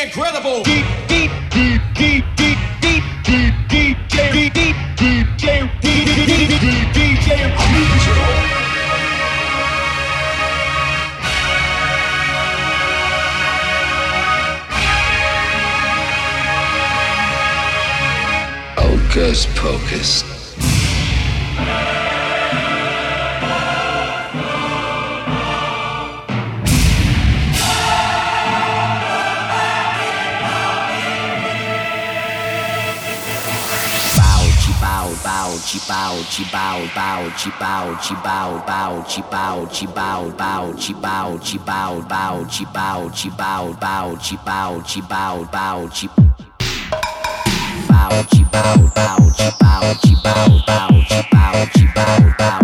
the incredible. Deep, deep, deep, deep, deep, deep, deep, deep, deep, deep, deep, deep, deep, deep, deep, DJ Cruiser. Hocus pocus. Chi bow chi bow bow chi bow chi bow bow chi bow chi bow bow chi bow chi bow bow chi bow chi bow bow chi bow chi bow bow chi bow chi bow bow chi bow chi bow bow chi bow chi bow bow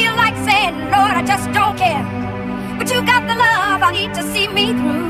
feel like saying, Lord, I just don't care. But you got the love I need to see me through.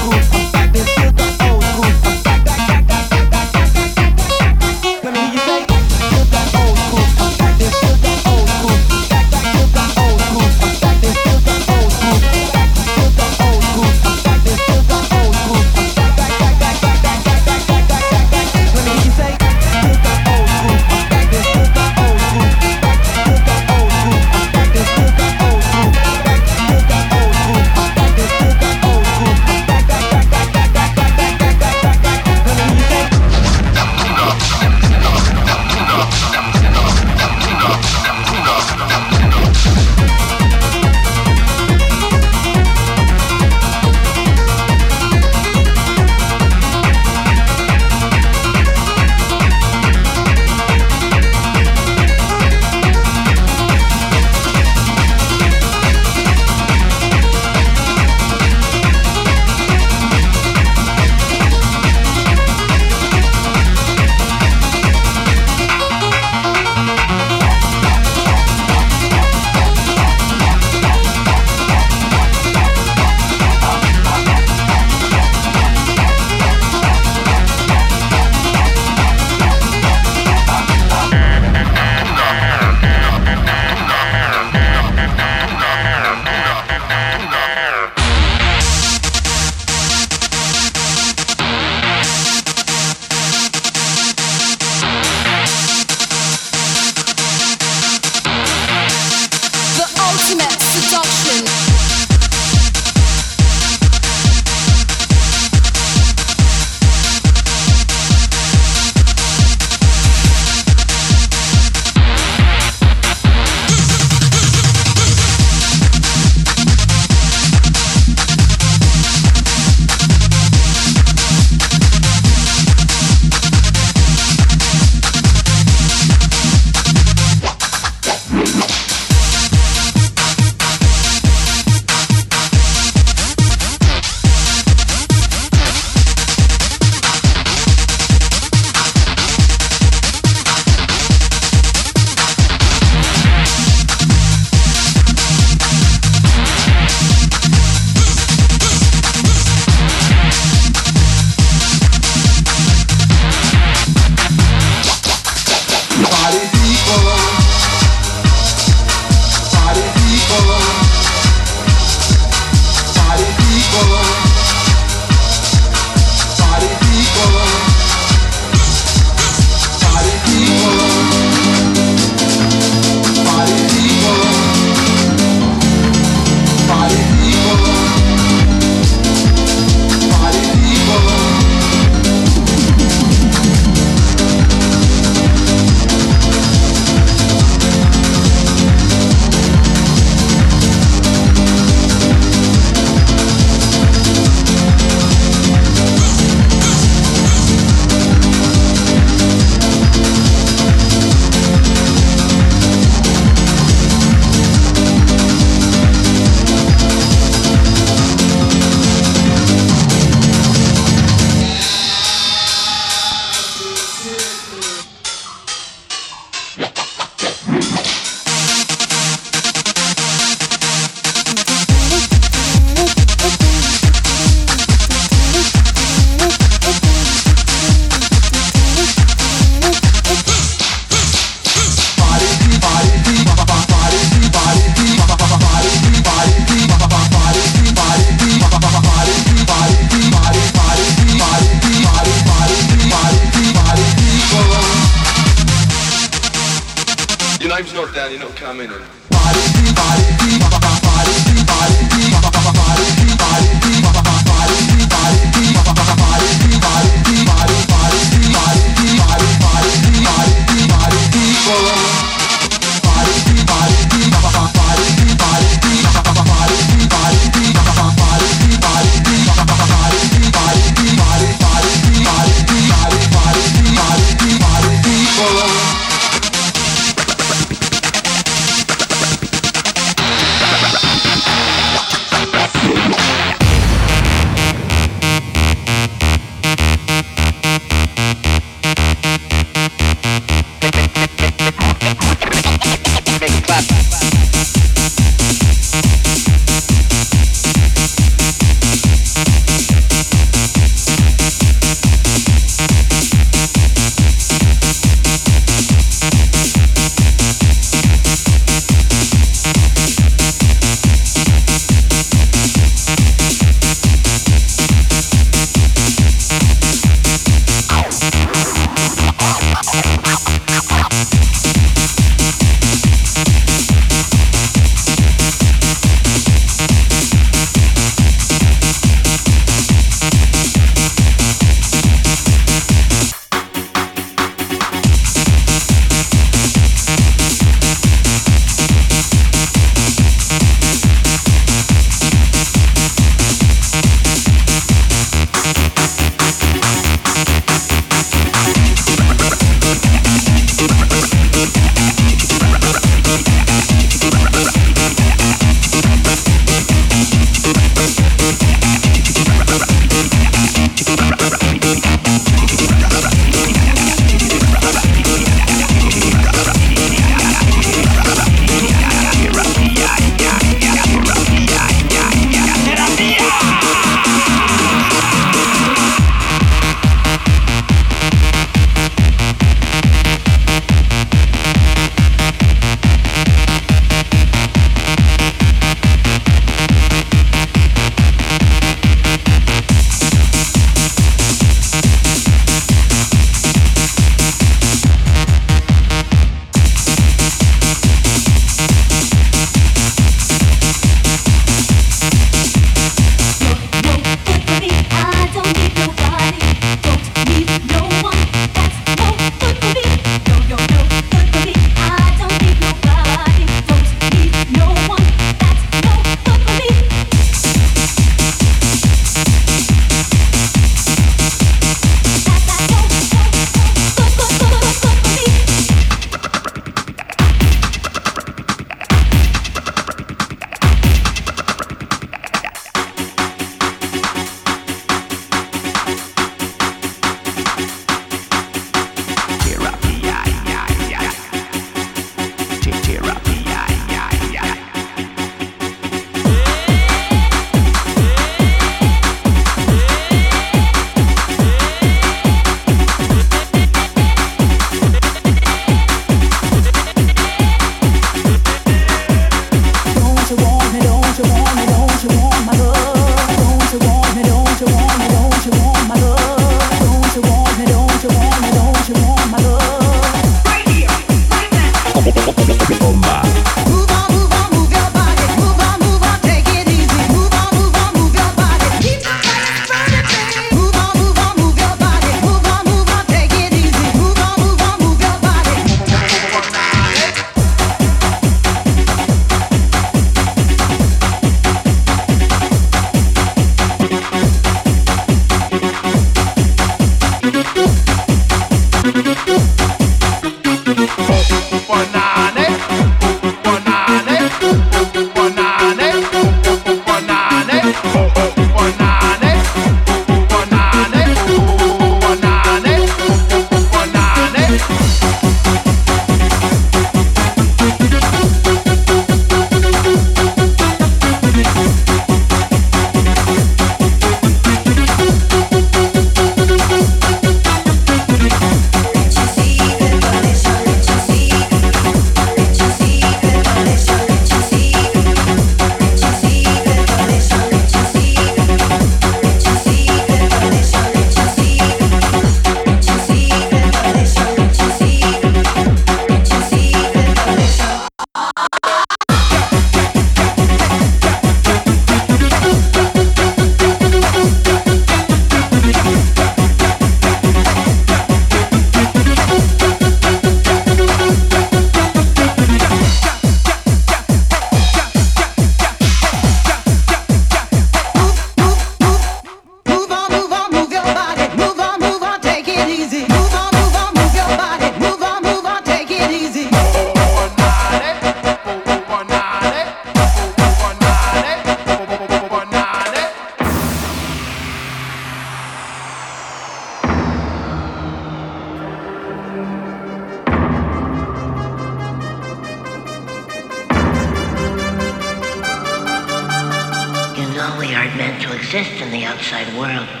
Exist in the outside world.